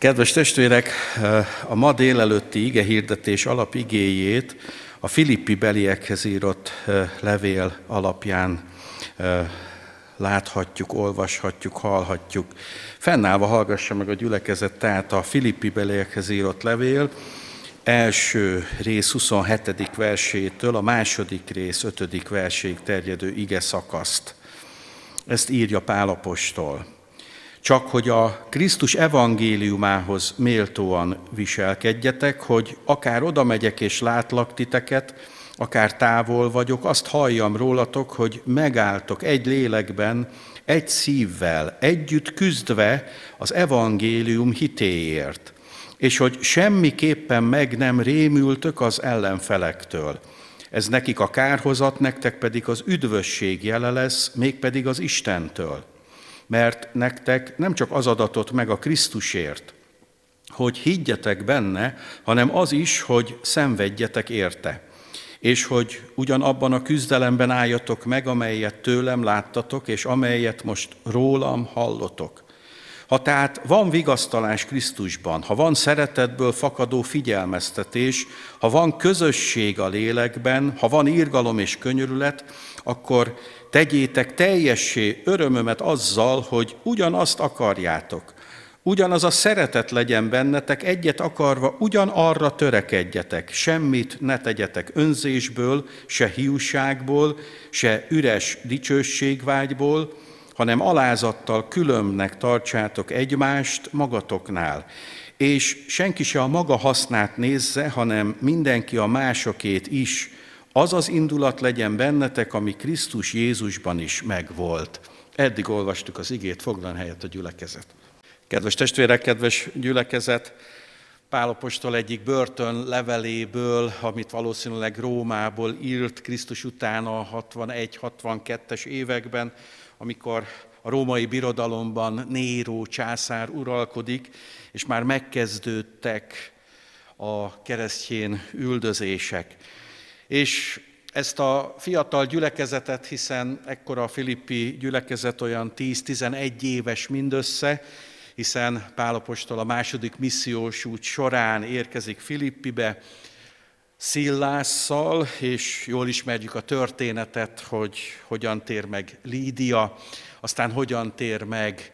Kedves testvérek, a ma délelőtti ige hirdetés alapigéjét a Filippi beliekhez írott levél alapján láthatjuk, olvashatjuk, hallhatjuk. Fennállva hallgassa meg a gyülekezet, tehát a Filippi beliekhez írott levél, első rész 27. versétől a második rész 5. verséig terjedő ige szakaszt. Ezt írja Pálapostól csak hogy a Krisztus evangéliumához méltóan viselkedjetek, hogy akár oda megyek és látlak titeket, akár távol vagyok, azt halljam rólatok, hogy megálltok egy lélekben, egy szívvel, együtt küzdve az evangélium hitéért, és hogy semmiképpen meg nem rémültök az ellenfelektől. Ez nekik a kárhozat, nektek pedig az üdvösség jele lesz, mégpedig az Istentől mert nektek nem csak az adatot meg a Krisztusért, hogy higgyetek benne, hanem az is, hogy szenvedjetek érte, és hogy ugyanabban a küzdelemben álljatok meg, amelyet tőlem láttatok, és amelyet most rólam hallotok. Ha tehát van vigasztalás Krisztusban, ha van szeretetből fakadó figyelmeztetés, ha van közösség a lélekben, ha van írgalom és könyörület, akkor tegyétek teljessé örömömet azzal, hogy ugyanazt akarjátok, ugyanaz a szeretet legyen bennetek, egyet akarva ugyanarra törekedjetek, semmit ne tegyetek önzésből, se hiúságból, se üres dicsőségvágyból, hanem alázattal különbnek tartsátok egymást magatoknál, és senki se a maga hasznát nézze, hanem mindenki a másokét is, az az indulat legyen bennetek, ami Krisztus Jézusban is megvolt. Eddig olvastuk az igét, foglaljon helyet a gyülekezet. Kedves testvérek, kedves gyülekezet, Pálapostól egyik börtön leveléből, amit valószínűleg Rómából írt Krisztus után a 61-62-es években, amikor a római birodalomban Néró császár uralkodik, és már megkezdődtek a keresztjén üldözések. És ezt a fiatal gyülekezetet, hiszen ekkora a filippi gyülekezet olyan 10-11 éves mindössze, hiszen Pálapostól a második missziós út során érkezik Filippibe, Szillásszal, és jól ismerjük a történetet, hogy hogyan tér meg Lídia, aztán hogyan tér meg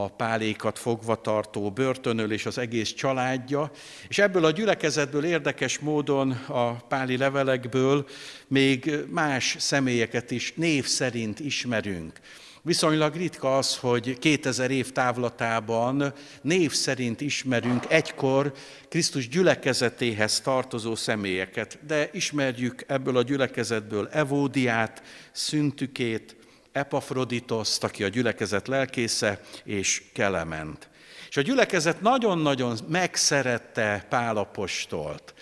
a pálékat fogva tartó börtönöl és az egész családja. És ebből a gyülekezetből érdekes módon a páli levelekből még más személyeket is név szerint ismerünk. Viszonylag ritka az, hogy 2000 év távlatában név szerint ismerünk egykor Krisztus gyülekezetéhez tartozó személyeket, de ismerjük ebből a gyülekezetből Evódiát, Szüntükét, Epafroditoszt, aki a gyülekezet lelkésze, és Kelement. És a gyülekezet nagyon-nagyon megszerette Pálapostolt.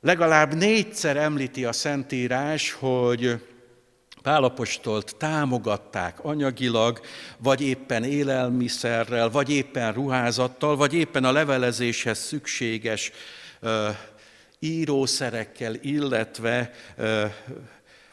Legalább négyszer említi a Szentírás, hogy Pálapostolt támogatták anyagilag, vagy éppen élelmiszerrel, vagy éppen ruházattal, vagy éppen a levelezéshez szükséges írószerekkel, illetve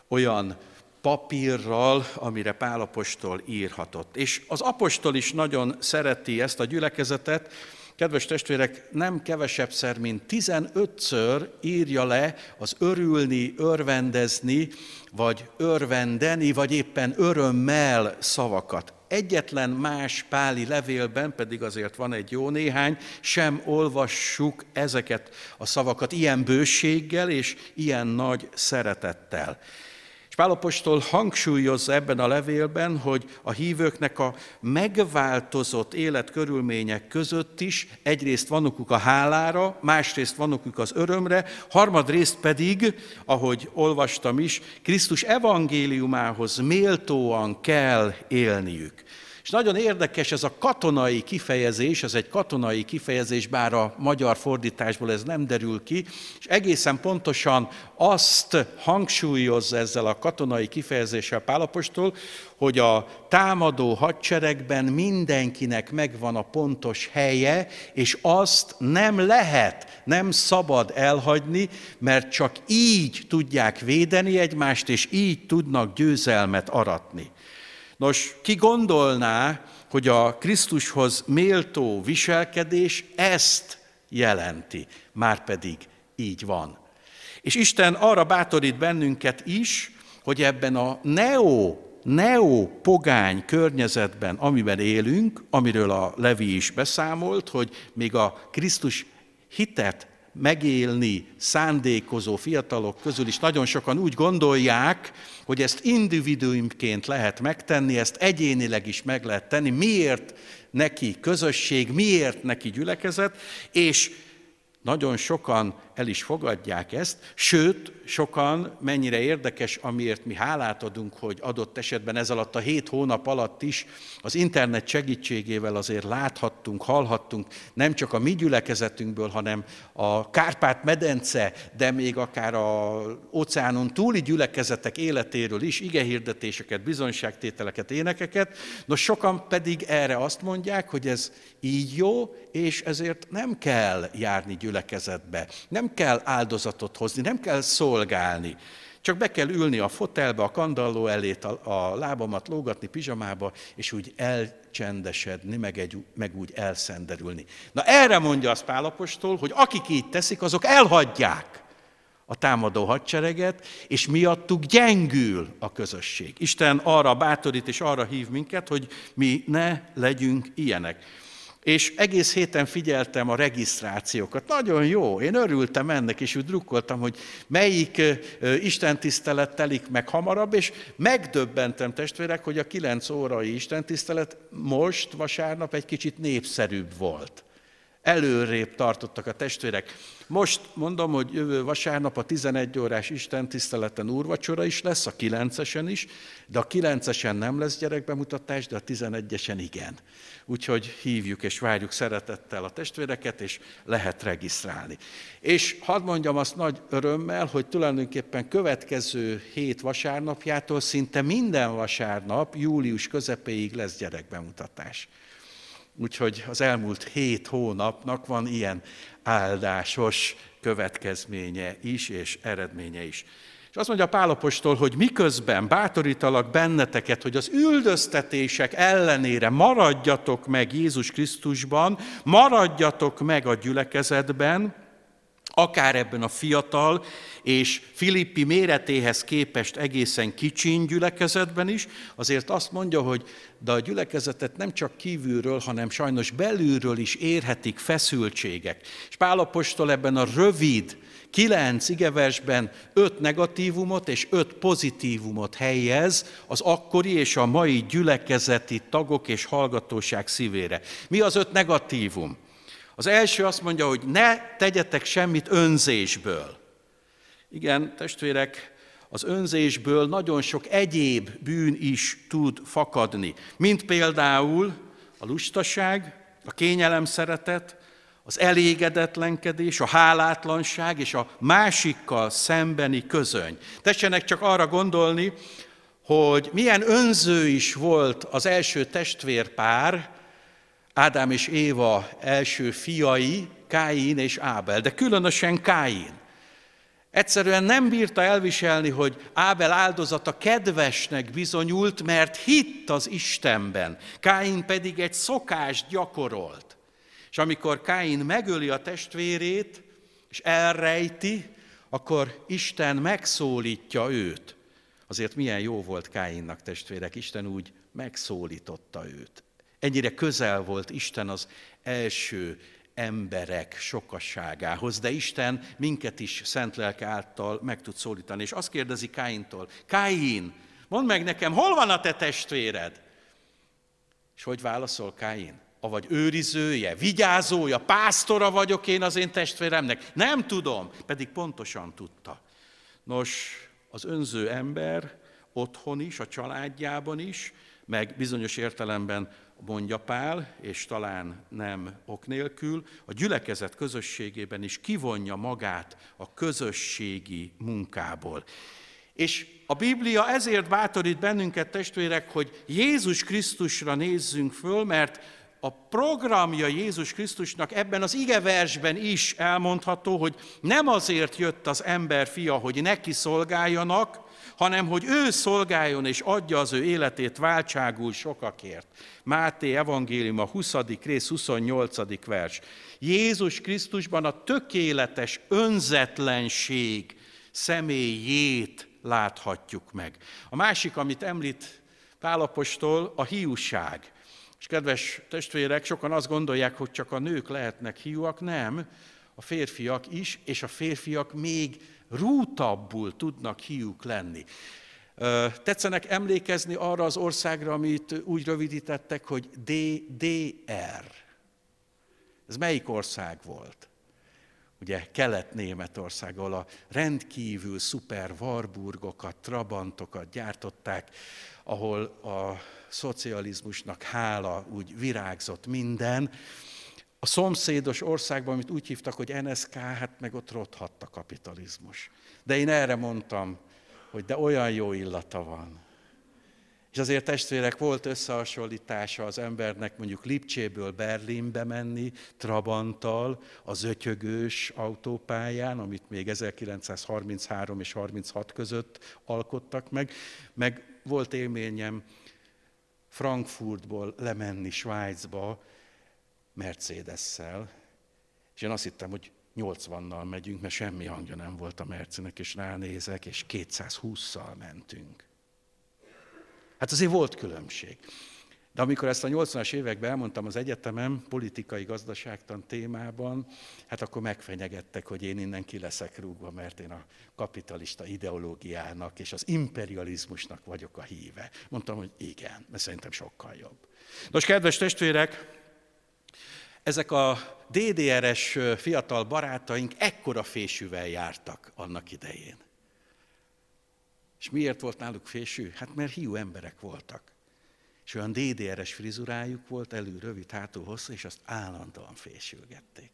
olyan papírral, amire Pálapostól írhatott. És az apostol is nagyon szereti ezt a gyülekezetet, Kedves testvérek, nem kevesebbszer, mint 15-ször írja le az örülni, örvendezni, vagy örvendeni, vagy éppen örömmel szavakat. Egyetlen más páli levélben, pedig azért van egy jó néhány, sem olvassuk ezeket a szavakat ilyen bőséggel és ilyen nagy szeretettel. Pálapostól hangsúlyozza ebben a levélben, hogy a hívőknek a megváltozott életkörülmények között is egyrészt van okuk a hálára, másrészt van okuk az örömre, harmadrészt pedig, ahogy olvastam is, Krisztus evangéliumához méltóan kell élniük. És nagyon érdekes ez a katonai kifejezés, ez egy katonai kifejezés, bár a magyar fordításból ez nem derül ki, és egészen pontosan azt hangsúlyozza ezzel a katonai kifejezéssel Pálapostól, hogy a támadó hadseregben mindenkinek megvan a pontos helye, és azt nem lehet, nem szabad elhagyni, mert csak így tudják védeni egymást, és így tudnak győzelmet aratni. Nos, ki gondolná, hogy a Krisztushoz méltó viselkedés ezt jelenti, már pedig így van. És Isten arra bátorít bennünket is, hogy ebben a neo, neo-pogány környezetben, amiben élünk, amiről a Levi is beszámolt, hogy még a Krisztus hitet megélni szándékozó fiatalok közül is nagyon sokan úgy gondolják, hogy ezt individuumként lehet megtenni, ezt egyénileg is meg lehet tenni, miért neki közösség, miért neki gyülekezet, és nagyon sokan el is fogadják ezt, sőt, sokan, mennyire érdekes, amiért mi hálát adunk, hogy adott esetben ez alatt a hét hónap alatt is az internet segítségével azért láthattunk, hallhattunk nem csak a mi gyülekezetünkből, hanem a Kárpát-medence, de még akár a óceánon túli gyülekezetek életéről is, igehirdetéseket, bizonyságtételeket, énekeket. Nos, sokan pedig erre azt mondják, hogy ez így jó, és ezért nem kell járni gyülekezetbe, nem kell áldozatot hozni, nem kell szolgálni. Csak be kell ülni a fotelbe, a kandalló elé, a, a lábamat lógatni pizsamába, és úgy elcsendesedni, meg, egy, meg úgy elszenderülni. Na erre mondja az Pálapostól, hogy akik így teszik, azok elhagyják a támadó hadsereget, és miattuk gyengül a közösség. Isten arra bátorít és arra hív minket, hogy mi ne legyünk ilyenek és egész héten figyeltem a regisztrációkat. Nagyon jó, én örültem ennek, és úgy drukkoltam, hogy melyik istentisztelet telik meg hamarabb, és megdöbbentem testvérek, hogy a 9 órai istentisztelet most vasárnap egy kicsit népszerűbb volt. Előrébb tartottak a testvérek. Most mondom, hogy jövő vasárnap a 11 órás Isten tiszteleten úrvacsora is lesz, a 9-esen is, de a 9-esen nem lesz gyerekbemutatás, de a 11-esen igen. Úgyhogy hívjuk és várjuk szeretettel a testvéreket, és lehet regisztrálni. És hadd mondjam azt nagy örömmel, hogy tulajdonképpen következő hét vasárnapjától szinte minden vasárnap, július közepéig lesz gyerekbemutatás. Úgyhogy az elmúlt hét hónapnak van ilyen áldásos következménye is, és eredménye is. És azt mondja Pálapostól, hogy miközben bátorítalak benneteket, hogy az üldöztetések ellenére maradjatok meg Jézus Krisztusban, maradjatok meg a gyülekezetben, akár ebben a fiatal és Filippi méretéhez képest egészen kicsin gyülekezetben is, azért azt mondja, hogy de a gyülekezetet nem csak kívülről, hanem sajnos belülről is érhetik feszültségek. És Pálapostól ebben a rövid, kilenc igeversben öt negatívumot és öt pozitívumot helyez az akkori és a mai gyülekezeti tagok és hallgatóság szívére. Mi az öt negatívum? Az első azt mondja, hogy ne tegyetek semmit önzésből. Igen, testvérek, az önzésből nagyon sok egyéb bűn is tud fakadni, mint például a lustaság, a kényelem szeretet, az elégedetlenkedés, a hálátlanság és a másikkal szembeni közöny. Tessenek csak arra gondolni, hogy milyen önző is volt az első testvérpár, Ádám és Éva első fiai, Káin és Ábel, de különösen Káin. Egyszerűen nem bírta elviselni, hogy Ábel áldozata kedvesnek bizonyult, mert hitt az Istenben. Káin pedig egy szokást gyakorolt. És amikor Káin megöli a testvérét, és elrejti, akkor Isten megszólítja őt. Azért milyen jó volt Káinnak testvérek, Isten úgy megszólította őt. Ennyire közel volt Isten az első emberek sokasságához, de Isten minket is szent lelke által meg tud szólítani. És azt kérdezi Káintól, Káin, mondd meg nekem, hol van a te testvéred? És hogy válaszol Káin? Avagy őrizője, vigyázója, pásztora vagyok én az én testvéremnek? Nem tudom, pedig pontosan tudta. Nos, az önző ember otthon is, a családjában is, meg bizonyos értelemben mondja Pál, és talán nem ok nélkül, a gyülekezet közösségében is kivonja magát a közösségi munkából. És a Biblia ezért bátorít bennünket, testvérek, hogy Jézus Krisztusra nézzünk föl, mert a programja Jézus Krisztusnak ebben az igeversben is elmondható, hogy nem azért jött az ember fia, hogy neki szolgáljanak, hanem hogy ő szolgáljon és adja az ő életét váltságul sokakért. Máté evangélium a 20. rész 28. vers. Jézus Krisztusban a tökéletes önzetlenség személyét láthatjuk meg. A másik, amit említ Pálapostól, a hiúság. És kedves testvérek, sokan azt gondolják, hogy csak a nők lehetnek hiúak, nem, a férfiak is, és a férfiak még rútabbul tudnak hiúk lenni. Tetszenek emlékezni arra az országra, amit úgy rövidítettek, hogy DDR. Ez melyik ország volt? Ugye Kelet-Németország, ahol a rendkívül szuper Warburgokat, Trabantokat gyártották, ahol a szocializmusnak hála úgy virágzott minden. A szomszédos országban, amit úgy hívtak, hogy NSK, hát meg ott rothadt a kapitalizmus. De én erre mondtam, hogy de olyan jó illata van. És azért testvérek, volt összehasonlítása az embernek mondjuk Lipcséből Berlinbe menni, Trabanttal, az ötyögős autópályán, amit még 1933 és 36 között alkottak meg, meg volt élményem Frankfurtból lemenni Svájcba Mercedes-szel, és én azt hittem, hogy 80-nal megyünk, mert semmi hangja nem volt a Mercinek, és ránézek, és 220-szal mentünk. Hát azért volt különbség. De amikor ezt a 80-as években elmondtam az egyetemem politikai gazdaságtan témában, hát akkor megfenyegettek, hogy én innen ki leszek rúgva, mert én a kapitalista ideológiának és az imperializmusnak vagyok a híve. Mondtam, hogy igen, mert szerintem sokkal jobb. Nos, kedves testvérek, ezek a DDR-es fiatal barátaink ekkora fésűvel jártak annak idején. És miért volt náluk fésű? Hát mert hiú emberek voltak. És olyan DDR-es frizurájuk volt, elő rövid, hátul hosszú, és azt állandóan fésülgették.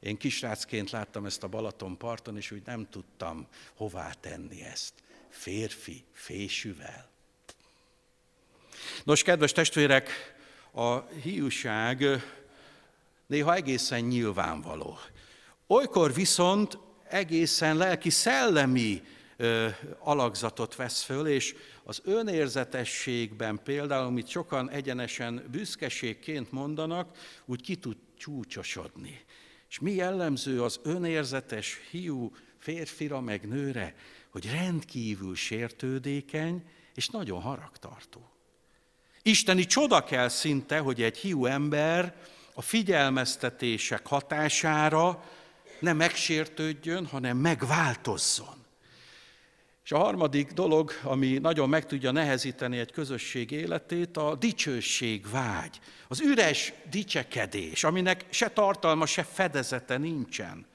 Én kisrácként láttam ezt a Balaton parton, és úgy nem tudtam hová tenni ezt. Férfi fésűvel. Nos, kedves testvérek, a hiúság néha egészen nyilvánvaló. Olykor viszont egészen lelki-szellemi alakzatot vesz föl, és az önérzetességben például, amit sokan egyenesen büszkeségként mondanak, úgy ki tud csúcsosodni. És mi jellemző az önérzetes hiú férfira meg nőre, hogy rendkívül sértődékeny és nagyon haragtartó. Isteni csoda kell szinte, hogy egy hiú ember a figyelmeztetések hatására ne megsértődjön, hanem megváltozzon. És a harmadik dolog, ami nagyon meg tudja nehezíteni egy közösség életét, a dicsőség vágy, az üres dicsekedés, aminek se tartalma, se fedezete nincsen.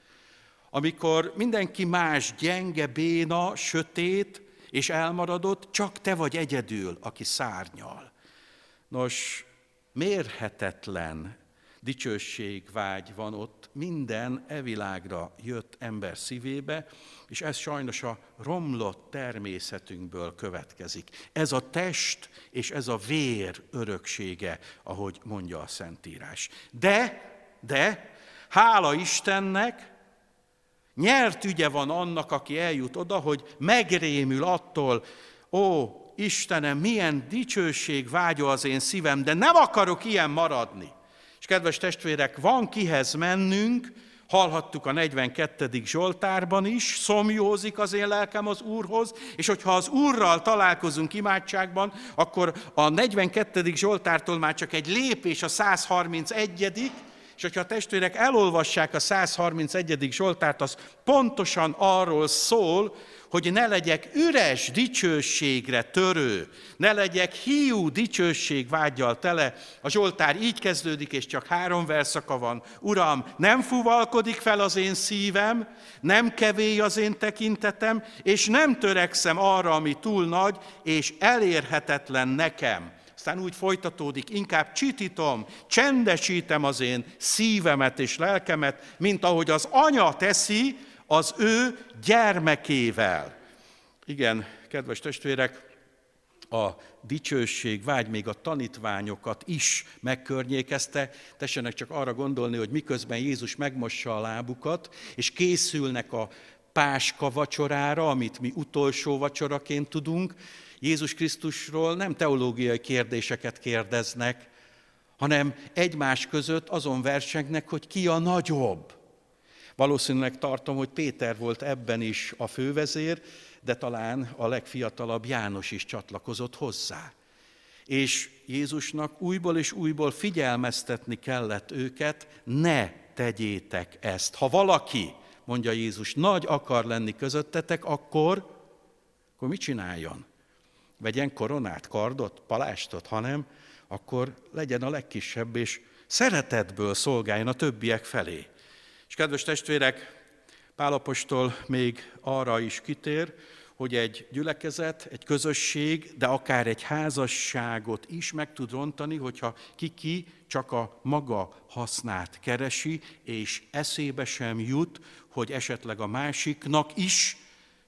Amikor mindenki más gyenge, béna, sötét és elmaradott, csak te vagy egyedül, aki szárnyal. Nos, mérhetetlen dicsőségvágy van ott minden evilágra jött ember szívébe, és ez sajnos a romlott természetünkből következik. Ez a test és ez a vér öröksége, ahogy mondja a Szentírás. De, de, hála Istennek, nyert ügye van annak, aki eljut oda, hogy megrémül attól, ó, Istenem, milyen dicsőség vágyó az én szívem, de nem akarok ilyen maradni. Kedves testvérek, van kihez mennünk, hallhattuk a 42. Zsoltárban is, szomjózik az én lelkem az Úrhoz, és hogyha az Úrral találkozunk imádságban, akkor a 42. Zsoltártól már csak egy lépés a 131 és hogyha a testvérek elolvassák a 131. Zsoltárt, az pontosan arról szól, hogy ne legyek üres dicsőségre törő, ne legyek hiú dicsőség vágyjal tele. A Zsoltár így kezdődik, és csak három verszaka van. Uram, nem fuvalkodik fel az én szívem, nem kevély az én tekintetem, és nem törekszem arra, ami túl nagy, és elérhetetlen nekem. Aztán úgy folytatódik, inkább csitítom, csendesítem az én szívemet és lelkemet, mint ahogy az anya teszi, az ő gyermekével. Igen, kedves testvérek, a dicsőség vágy még a tanítványokat is megkörnyékezte. Tessenek csak arra gondolni, hogy miközben Jézus megmossa a lábukat, és készülnek a páska vacsorára, amit mi utolsó vacsoraként tudunk, Jézus Krisztusról nem teológiai kérdéseket kérdeznek, hanem egymás között azon versengnek, hogy ki a nagyobb. Valószínűleg tartom, hogy Péter volt ebben is a fővezér, de talán a legfiatalabb János is csatlakozott hozzá. És Jézusnak újból és újból figyelmeztetni kellett őket, ne tegyétek ezt. Ha valaki, mondja Jézus, nagy akar lenni közöttetek, akkor, akkor mit csináljon? Vegyen koronát, kardot, palástot, hanem akkor legyen a legkisebb, és szeretetből szolgáljon a többiek felé. És kedves testvérek, Pálapostól még arra is kitér, hogy egy gyülekezet, egy közösség, de akár egy házasságot is meg tud rontani, hogyha ki-ki csak a maga hasznát keresi, és eszébe sem jut, hogy esetleg a másiknak is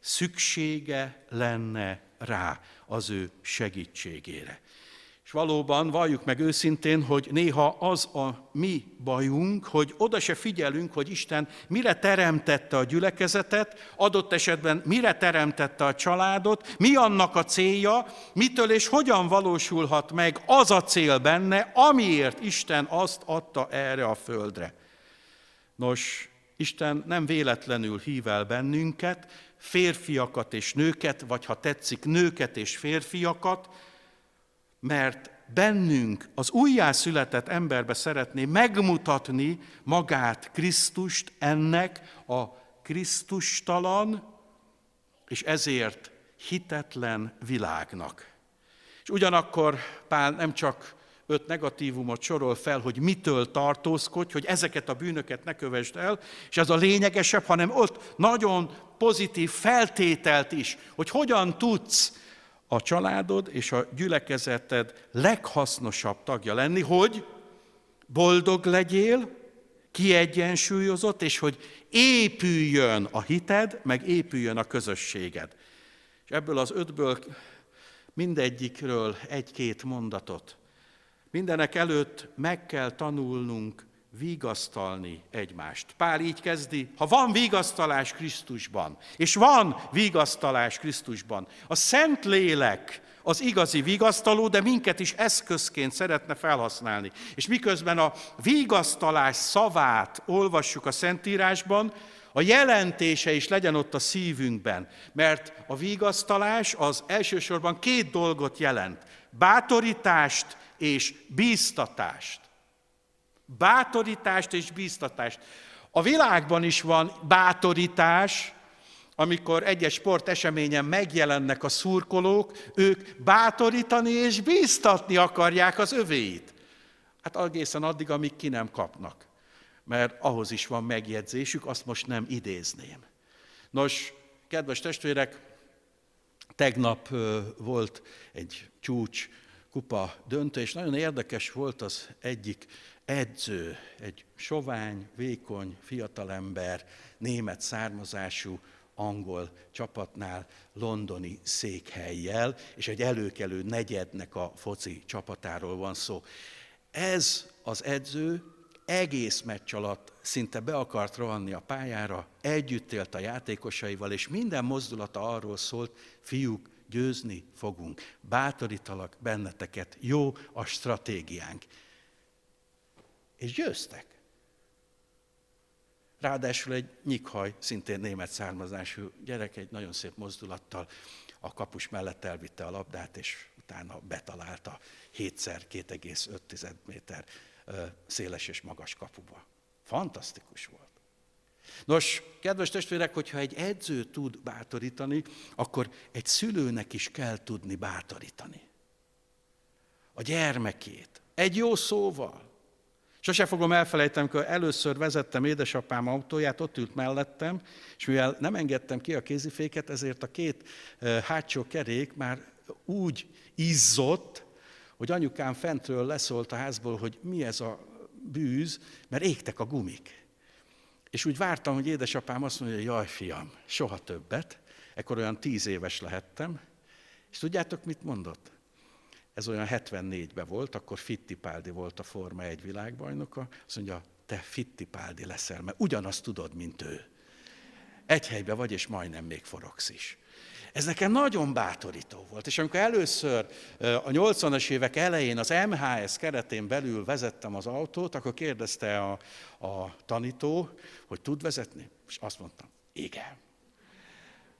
szüksége lenne rá az ő segítségére. És valóban valljuk meg őszintén, hogy néha az a mi bajunk, hogy oda se figyelünk, hogy Isten mire teremtette a gyülekezetet, adott esetben mire teremtette a családot, mi annak a célja, mitől és hogyan valósulhat meg az a cél benne, amiért Isten azt adta erre a földre. Nos, Isten nem véletlenül hív el bennünket, férfiakat és nőket, vagy ha tetszik, nőket és férfiakat, mert bennünk az újjászületett emberbe szeretné megmutatni magát Krisztust ennek a Krisztustalan, és ezért hitetlen világnak. És ugyanakkor Pál nem csak öt negatívumot sorol fel, hogy mitől tartózkodj, hogy ezeket a bűnöket ne kövesd el, és ez a lényegesebb, hanem ott nagyon pozitív feltételt is, hogy hogyan tudsz a családod és a gyülekezeted leghasznosabb tagja lenni, hogy boldog legyél, kiegyensúlyozott, és hogy épüljön a hited, meg épüljön a közösséged. És ebből az ötből mindegyikről egy-két mondatot. Mindenek előtt meg kell tanulnunk vigasztalni egymást. Pál így kezdi, ha van vigasztalás Krisztusban, és van vigasztalás Krisztusban, a Szent Lélek az igazi vigasztaló, de minket is eszközként szeretne felhasználni. És miközben a vigasztalás szavát olvassuk a Szentírásban, a jelentése is legyen ott a szívünkben, mert a vigasztalás az elsősorban két dolgot jelent. Bátorítást és bíztatást. Bátorítást és bíztatást. A világban is van bátorítás, amikor egyes sporteseményen megjelennek a szurkolók, ők bátorítani és bíztatni akarják az övéit. Hát egészen addig, amíg ki nem kapnak. Mert ahhoz is van megjegyzésük, azt most nem idézném. Nos, kedves testvérek, tegnap volt egy csúcs kupa döntő, és nagyon érdekes volt az egyik edző, egy sovány, vékony, fiatalember, német származású, angol csapatnál londoni székhelyjel, és egy előkelő negyednek a foci csapatáról van szó. Ez az edző egész meccs alatt szinte be akart rohanni a pályára, együtt élt a játékosaival, és minden mozdulata arról szólt, fiúk, győzni fogunk, bátorítalak benneteket, jó a stratégiánk. És győztek. Ráadásul egy nyikhaj, szintén német származású gyerek egy nagyon szép mozdulattal a kapus mellett elvitte a labdát, és utána betalálta 7x2,5 méter széles és magas kapuba. Fantasztikus volt. Nos, kedves testvérek, hogyha egy edző tud bátorítani, akkor egy szülőnek is kell tudni bátorítani. A gyermekét. Egy jó szóval. Sose fogom elfelejteni, amikor először vezettem édesapám autóját, ott ült mellettem, és mivel nem engedtem ki a kéziféket, ezért a két hátsó kerék már úgy izzott, hogy anyukám fentről leszólt a házból, hogy mi ez a bűz, mert égtek a gumik. És úgy vártam, hogy édesapám azt mondja, hogy jaj, fiam, soha többet. Ekkor olyan tíz éves lehettem. És tudjátok, mit mondott? Ez olyan 74-ben volt, akkor Fittipáldi volt a Forma egy világbajnoka. Azt mondja, te Fittipáldi leszel, mert ugyanazt tudod, mint ő. Egy helyben vagy, és majdnem még forogsz is. Ez nekem nagyon bátorító volt, és amikor először a 80-as évek elején az MHS keretén belül vezettem az autót, akkor kérdezte a, a tanító, hogy tud vezetni, és azt mondtam, igen.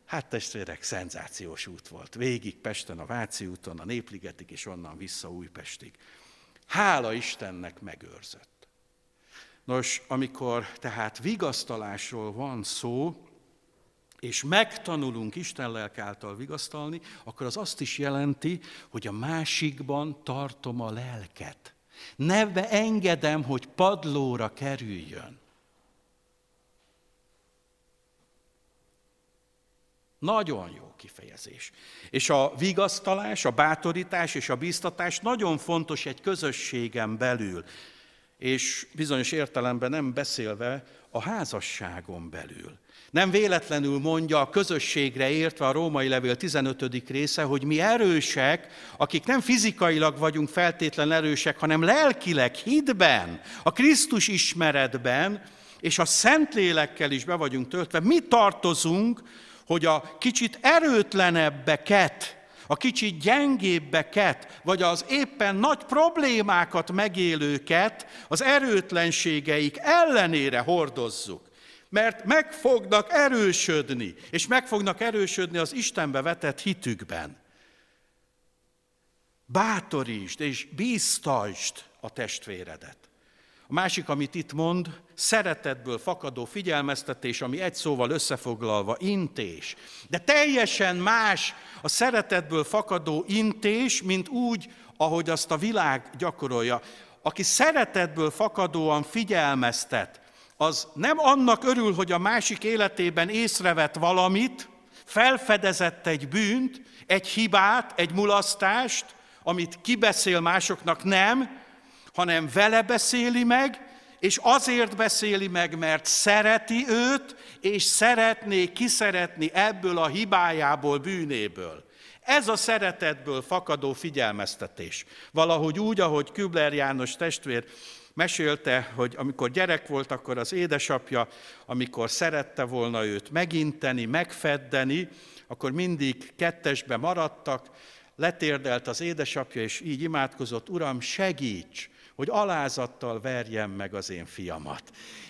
Hát testvérek, szenzációs út volt. Végig Pesten a Váci úton, a Népligetig, és onnan vissza Újpestig. Hála Istennek megőrzött. Nos, amikor tehát vigasztalásról van szó, és megtanulunk Isten lelk által vigasztalni, akkor az azt is jelenti, hogy a másikban tartom a lelket. Ne engedem, hogy padlóra kerüljön. Nagyon jó kifejezés. És a vigasztalás, a bátorítás és a biztatás nagyon fontos egy közösségen belül, és bizonyos értelemben nem beszélve a házasságon belül. Nem véletlenül mondja a közösségre értve a római levél 15. része, hogy mi erősek, akik nem fizikailag vagyunk feltétlen erősek, hanem lelkileg, hitben, a Krisztus ismeretben, és a Szentlélekkel is be vagyunk töltve. Mi tartozunk, hogy a kicsit erőtlenebbeket, a kicsit gyengébbeket, vagy az éppen nagy problémákat megélőket az erőtlenségeik ellenére hordozzuk mert meg fognak erősödni, és meg fognak erősödni az Istenbe vetett hitükben. Bátorítsd és bíztasd a testvéredet. A másik, amit itt mond, szeretetből fakadó figyelmeztetés, ami egy szóval összefoglalva intés. De teljesen más a szeretetből fakadó intés, mint úgy, ahogy azt a világ gyakorolja. Aki szeretetből fakadóan figyelmeztet, az nem annak örül, hogy a másik életében észrevett valamit, felfedezett egy bűnt, egy hibát, egy mulasztást, amit kibeszél másoknak, nem, hanem vele beszéli meg, és azért beszéli meg, mert szereti őt, és szeretné kiszeretni ebből a hibájából, bűnéből. Ez a szeretetből fakadó figyelmeztetés. Valahogy úgy, ahogy Kübler János testvér mesélte, hogy amikor gyerek volt, akkor az édesapja, amikor szerette volna őt meginteni, megfeddeni, akkor mindig kettesbe maradtak, letérdelt az édesapja, és így imádkozott, Uram, segíts, hogy alázattal verjem meg az én fiamat.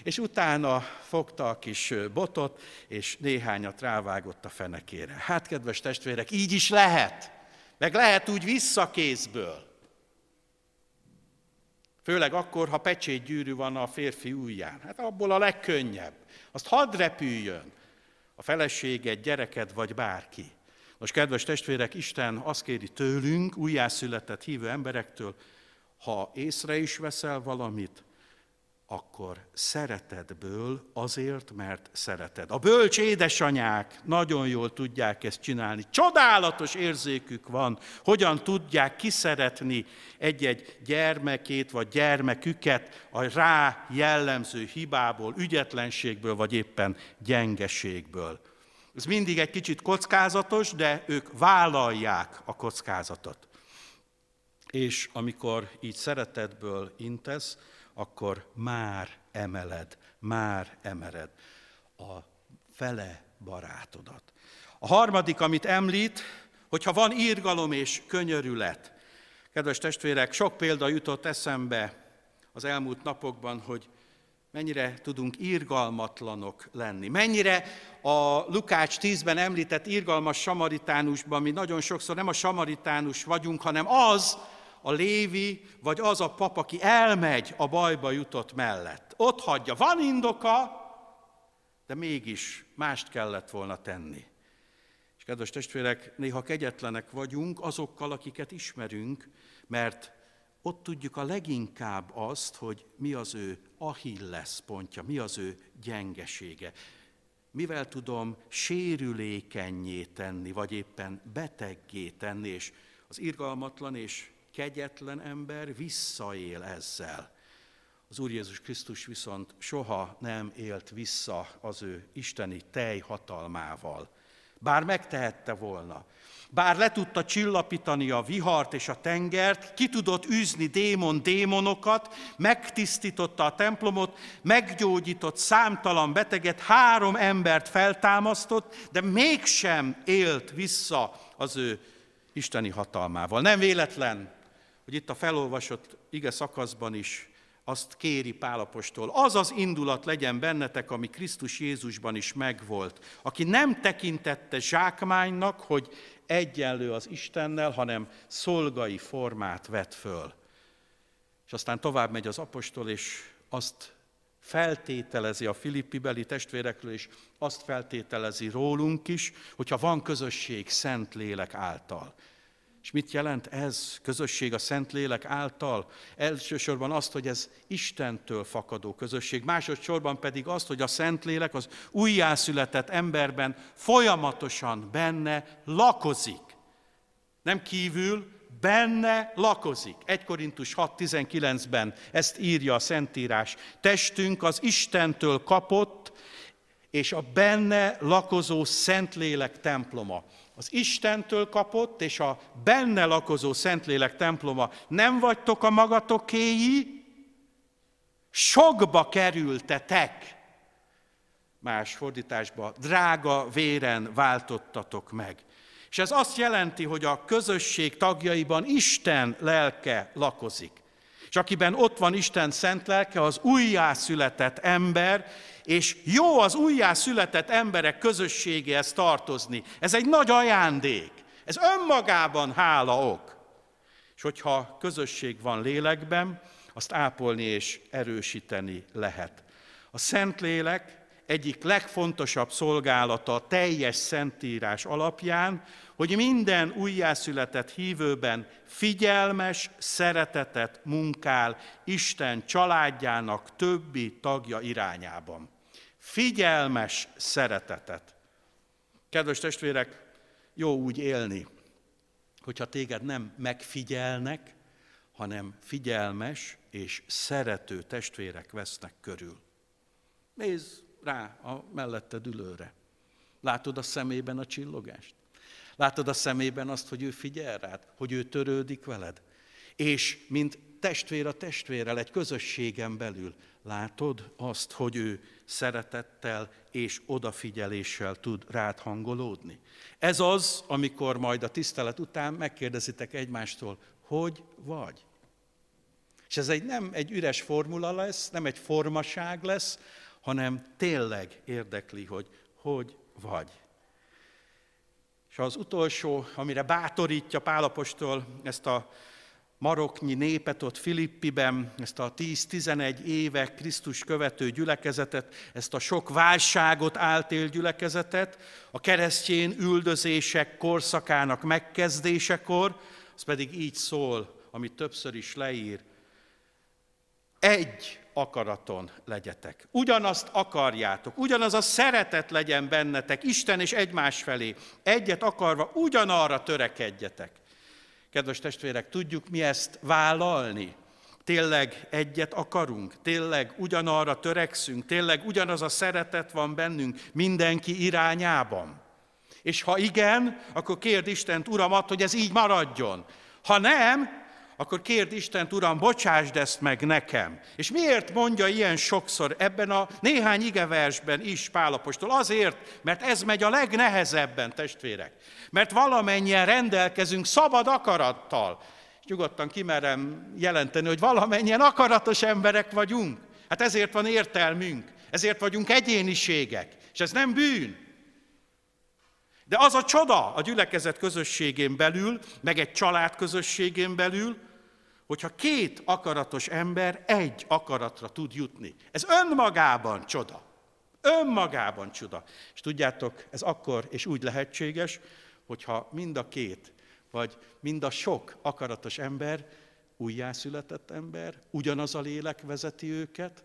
És utána fogta a kis botot, és néhányat rávágott a fenekére. Hát, kedves testvérek, így is lehet. Meg lehet úgy visszakézből. Főleg akkor, ha pecsétgyűrű van a férfi ujján. Hát abból a legkönnyebb. Azt hadd repüljön a feleséged, gyereked vagy bárki. Most, kedves testvérek, Isten azt kéri tőlünk, újjászületett hívő emberektől, ha észre is veszel valamit, akkor szeretetből azért, mert szereted. A bölcs édesanyák nagyon jól tudják ezt csinálni. Csodálatos érzékük van, hogyan tudják kiszeretni egy-egy gyermekét vagy gyermeküket a rá jellemző hibából, ügyetlenségből vagy éppen gyengeségből. Ez mindig egy kicsit kockázatos, de ők vállalják a kockázatot. És amikor így szeretetből intesz, akkor már emeled, már emeled a fele barátodat. A harmadik, amit említ, hogyha van írgalom és könyörület. Kedves testvérek, sok példa jutott eszembe az elmúlt napokban, hogy mennyire tudunk írgalmatlanok lenni. Mennyire a Lukács 10-ben említett írgalmas samaritánusban mi nagyon sokszor nem a samaritánus vagyunk, hanem az, a Lévi, vagy az a pap, aki elmegy a bajba jutott mellett. Ott hagyja. Van indoka, de mégis mást kellett volna tenni. És kedves testvérek, néha kegyetlenek vagyunk azokkal, akiket ismerünk, mert ott tudjuk a leginkább azt, hogy mi az ő Achilles pontja, mi az ő gyengesége. Mivel tudom sérülékenyé tenni, vagy éppen beteggé tenni, és az irgalmatlan és kegyetlen ember visszaél ezzel. Az Úr Jézus Krisztus viszont soha nem élt vissza az ő isteni tej hatalmával. Bár megtehette volna. Bár le tudta csillapítani a vihart és a tengert, ki tudott űzni démon démonokat, megtisztította a templomot, meggyógyított számtalan beteget, három embert feltámasztott, de mégsem élt vissza az ő isteni hatalmával. Nem véletlen, hogy itt a felolvasott ige szakaszban is azt kéri Pálapostól, az az indulat legyen bennetek, ami Krisztus Jézusban is megvolt, aki nem tekintette zsákmánynak, hogy egyenlő az Istennel, hanem szolgai formát vett föl. És aztán tovább megy az apostol, és azt feltételezi a Filippi beli testvérekről, és azt feltételezi rólunk is, hogyha van közösség Szent Lélek által. És mit jelent ez, közösség a Szentlélek által? Elsősorban azt, hogy ez Istentől fakadó közösség, másodszorban pedig azt, hogy a Szentlélek az újjászületett emberben folyamatosan benne lakozik. Nem kívül, benne lakozik. 1 Korintus 6.19-ben ezt írja a Szentírás. Testünk az Istentől kapott, és a benne lakozó Szentlélek temploma az Istentől kapott, és a benne lakozó Szentlélek temploma nem vagytok a magatokéi, sokba kerültetek. Más fordításba, drága véren váltottatok meg. És ez azt jelenti, hogy a közösség tagjaiban Isten lelke lakozik. És akiben ott van Isten szent lelke, az újjászületett ember, és jó az újjászületett emberek közösségéhez tartozni. Ez egy nagy ajándék. Ez önmagában hála ok. És hogyha közösség van lélekben, azt ápolni és erősíteni lehet. A Szentlélek egyik legfontosabb szolgálata a teljes szentírás alapján, hogy minden újjászületett hívőben figyelmes szeretetet munkál Isten családjának többi tagja irányában. Figyelmes szeretetet. Kedves testvérek, jó úgy élni, hogyha téged nem megfigyelnek, hanem figyelmes és szerető testvérek vesznek körül. Nézd rá a melletted ülőre. Látod a szemében a csillogást? Látod a szemében azt, hogy ő figyel rád, hogy ő törődik veled? És mint testvér a testvérrel, egy közösségen belül látod azt, hogy ő szeretettel és odafigyeléssel tud rád hangolódni. Ez az, amikor majd a tisztelet után megkérdezitek egymástól, hogy vagy? És ez egy, nem egy üres formula lesz, nem egy formaság lesz, hanem tényleg érdekli, hogy hogy vagy. És az utolsó, amire bátorítja Pálapostól ezt a maroknyi népet ott Filippiben, ezt a 10-11 éve Krisztus követő gyülekezetet, ezt a sok válságot átél gyülekezetet, a keresztjén üldözések korszakának megkezdésekor, az pedig így szól, amit többször is leír. Egy akaraton legyetek. Ugyanazt akarjátok, ugyanaz a szeretet legyen bennetek, Isten és egymás felé. Egyet akarva, ugyanarra törekedjetek. Kedves testvérek, tudjuk mi ezt vállalni? Tényleg egyet akarunk? Tényleg ugyanarra törekszünk? Tényleg ugyanaz a szeretet van bennünk mindenki irányában? És ha igen, akkor kérd Istent, Uramat, hogy ez így maradjon. Ha nem, akkor kérd Istent, Uram, bocsásd ezt meg nekem. És miért mondja ilyen sokszor ebben a néhány igeversben is Pálapostól? Azért, mert ez megy a legnehezebben, testvérek. Mert valamennyien rendelkezünk szabad akarattal. És nyugodtan kimerem jelenteni, hogy valamennyien akaratos emberek vagyunk. Hát ezért van értelmünk, ezért vagyunk egyéniségek, és ez nem bűn. De az a csoda a gyülekezet közösségén belül, meg egy család közösségén belül, hogyha két akaratos ember egy akaratra tud jutni. Ez önmagában csoda. Önmagában csoda. És tudjátok, ez akkor és úgy lehetséges, hogyha mind a két, vagy mind a sok akaratos ember, újjászületett ember, ugyanaz a lélek vezeti őket,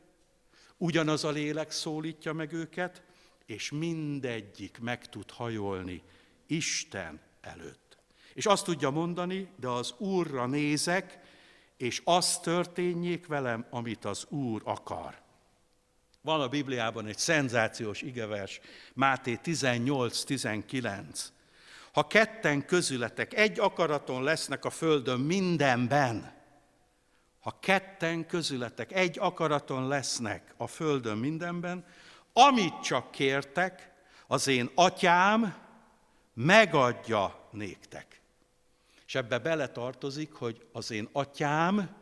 ugyanaz a lélek szólítja meg őket, és mindegyik meg tud hajolni Isten előtt. És azt tudja mondani, de az Úrra nézek, és az történjék velem, amit az Úr akar. Van a Bibliában egy szenzációs igevers, Máté 18-19. Ha ketten közületek egy akaraton lesznek a földön mindenben, ha ketten közületek egy akaraton lesznek a földön mindenben, amit csak kértek, az én atyám megadja néktek. És ebbe beletartozik, hogy az én atyám,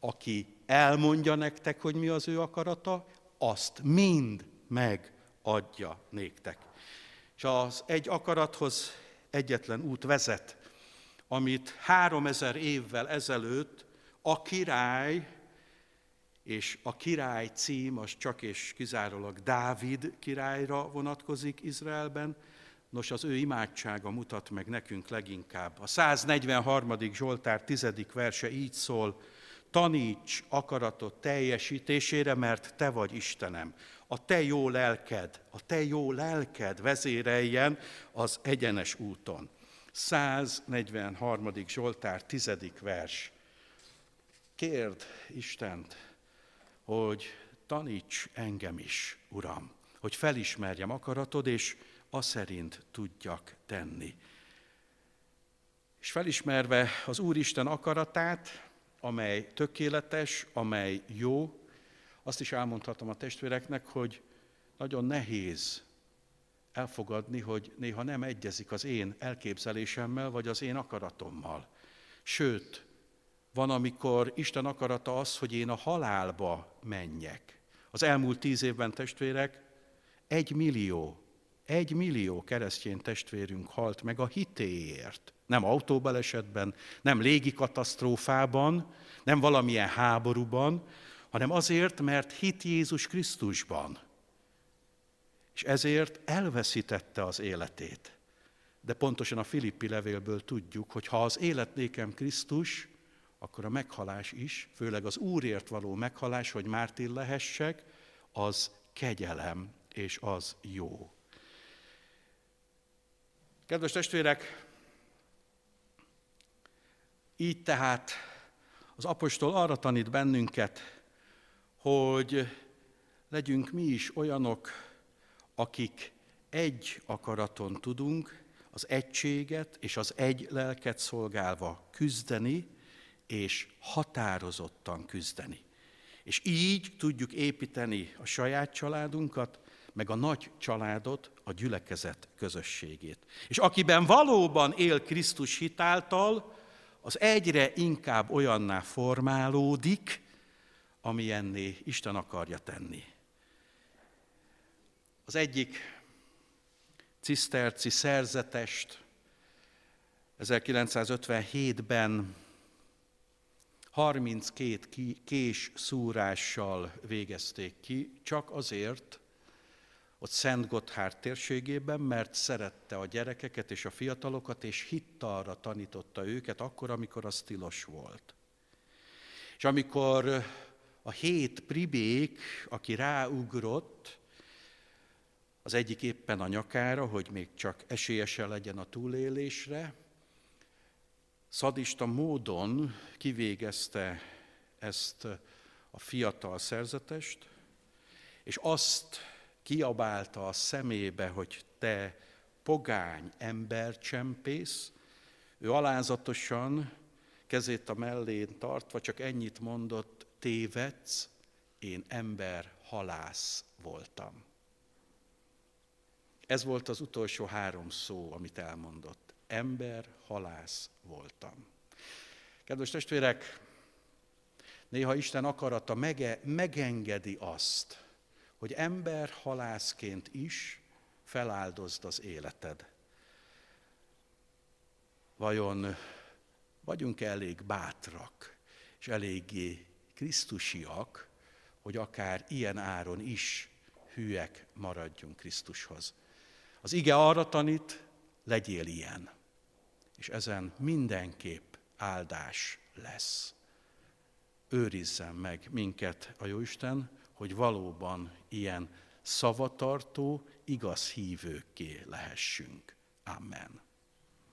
aki elmondja nektek, hogy mi az ő akarata, azt mind megadja néktek. És az egy akarathoz egyetlen út vezet, amit három ezer évvel ezelőtt a király, és a király cím az csak és kizárólag Dávid királyra vonatkozik Izraelben, nos az ő imádsága mutat meg nekünk leginkább. A 143. Zsoltár 10. verse így szól, taníts akaratot teljesítésére, mert te vagy Istenem. A te jó lelked, a te jó lelked vezéreljen az egyenes úton. 143. Zsoltár 10. vers. Kérd Istent, hogy taníts engem is, Uram, hogy felismerjem akaratod, és a szerint tudjak tenni. És felismerve az Úristen akaratát, amely tökéletes, amely jó, azt is elmondhatom a testvéreknek, hogy nagyon nehéz elfogadni, hogy néha nem egyezik az én elképzelésemmel, vagy az én akaratommal. Sőt, van, amikor Isten akarata az, hogy én a halálba menjek. Az elmúlt tíz évben testvérek, egy millió, egy millió keresztény testvérünk halt meg a hitéért. Nem autóbalesetben, nem légikatasztrófában, nem valamilyen háborúban, hanem azért, mert hit Jézus Krisztusban. És ezért elveszítette az életét. De pontosan a Filippi levélből tudjuk, hogy ha az élet nékem Krisztus, akkor a meghalás is, főleg az Úrért való meghalás, hogy mártír lehessek, az kegyelem és az jó. Kedves testvérek, így tehát az apostol arra tanít bennünket, hogy legyünk mi is olyanok, akik egy akaraton tudunk, az egységet és az egy lelket szolgálva küzdeni, és határozottan küzdeni. És így tudjuk építeni a saját családunkat, meg a nagy családot, a gyülekezet közösségét. És akiben valóban él Krisztus hitáltal, az egyre inkább olyanná formálódik, amilyenné Isten akarja tenni. Az egyik ciszterci szerzetest 1957-ben 32 kés szúrással végezték ki, csak azért, ott Szent Gotthárd térségében, mert szerette a gyerekeket és a fiatalokat, és hittalra tanította őket akkor, amikor az tilos volt. És amikor a hét pribék, aki ráugrott, az egyik éppen a nyakára, hogy még csak esélyese legyen a túlélésre, szadista módon kivégezte ezt a fiatal szerzetest, és azt kiabálta a szemébe, hogy te pogány embercsempész, ő alázatosan kezét a mellén tartva csak ennyit mondott, tévedsz, én ember halász voltam. Ez volt az utolsó három szó, amit elmondott. Ember halász voltam. Kedves testvérek, néha Isten akarata mege, megengedi azt, hogy ember halászként is feláldozd az életed. Vajon vagyunk elég bátrak, és eléggé krisztusiak, hogy akár ilyen áron is hűek maradjunk Krisztushoz. Az ige arra tanít, legyél ilyen, és ezen mindenképp áldás lesz. Őrizzen meg minket a Jóisten, hogy valóban ilyen szavatartó, igaz hívőkké lehessünk. Amen.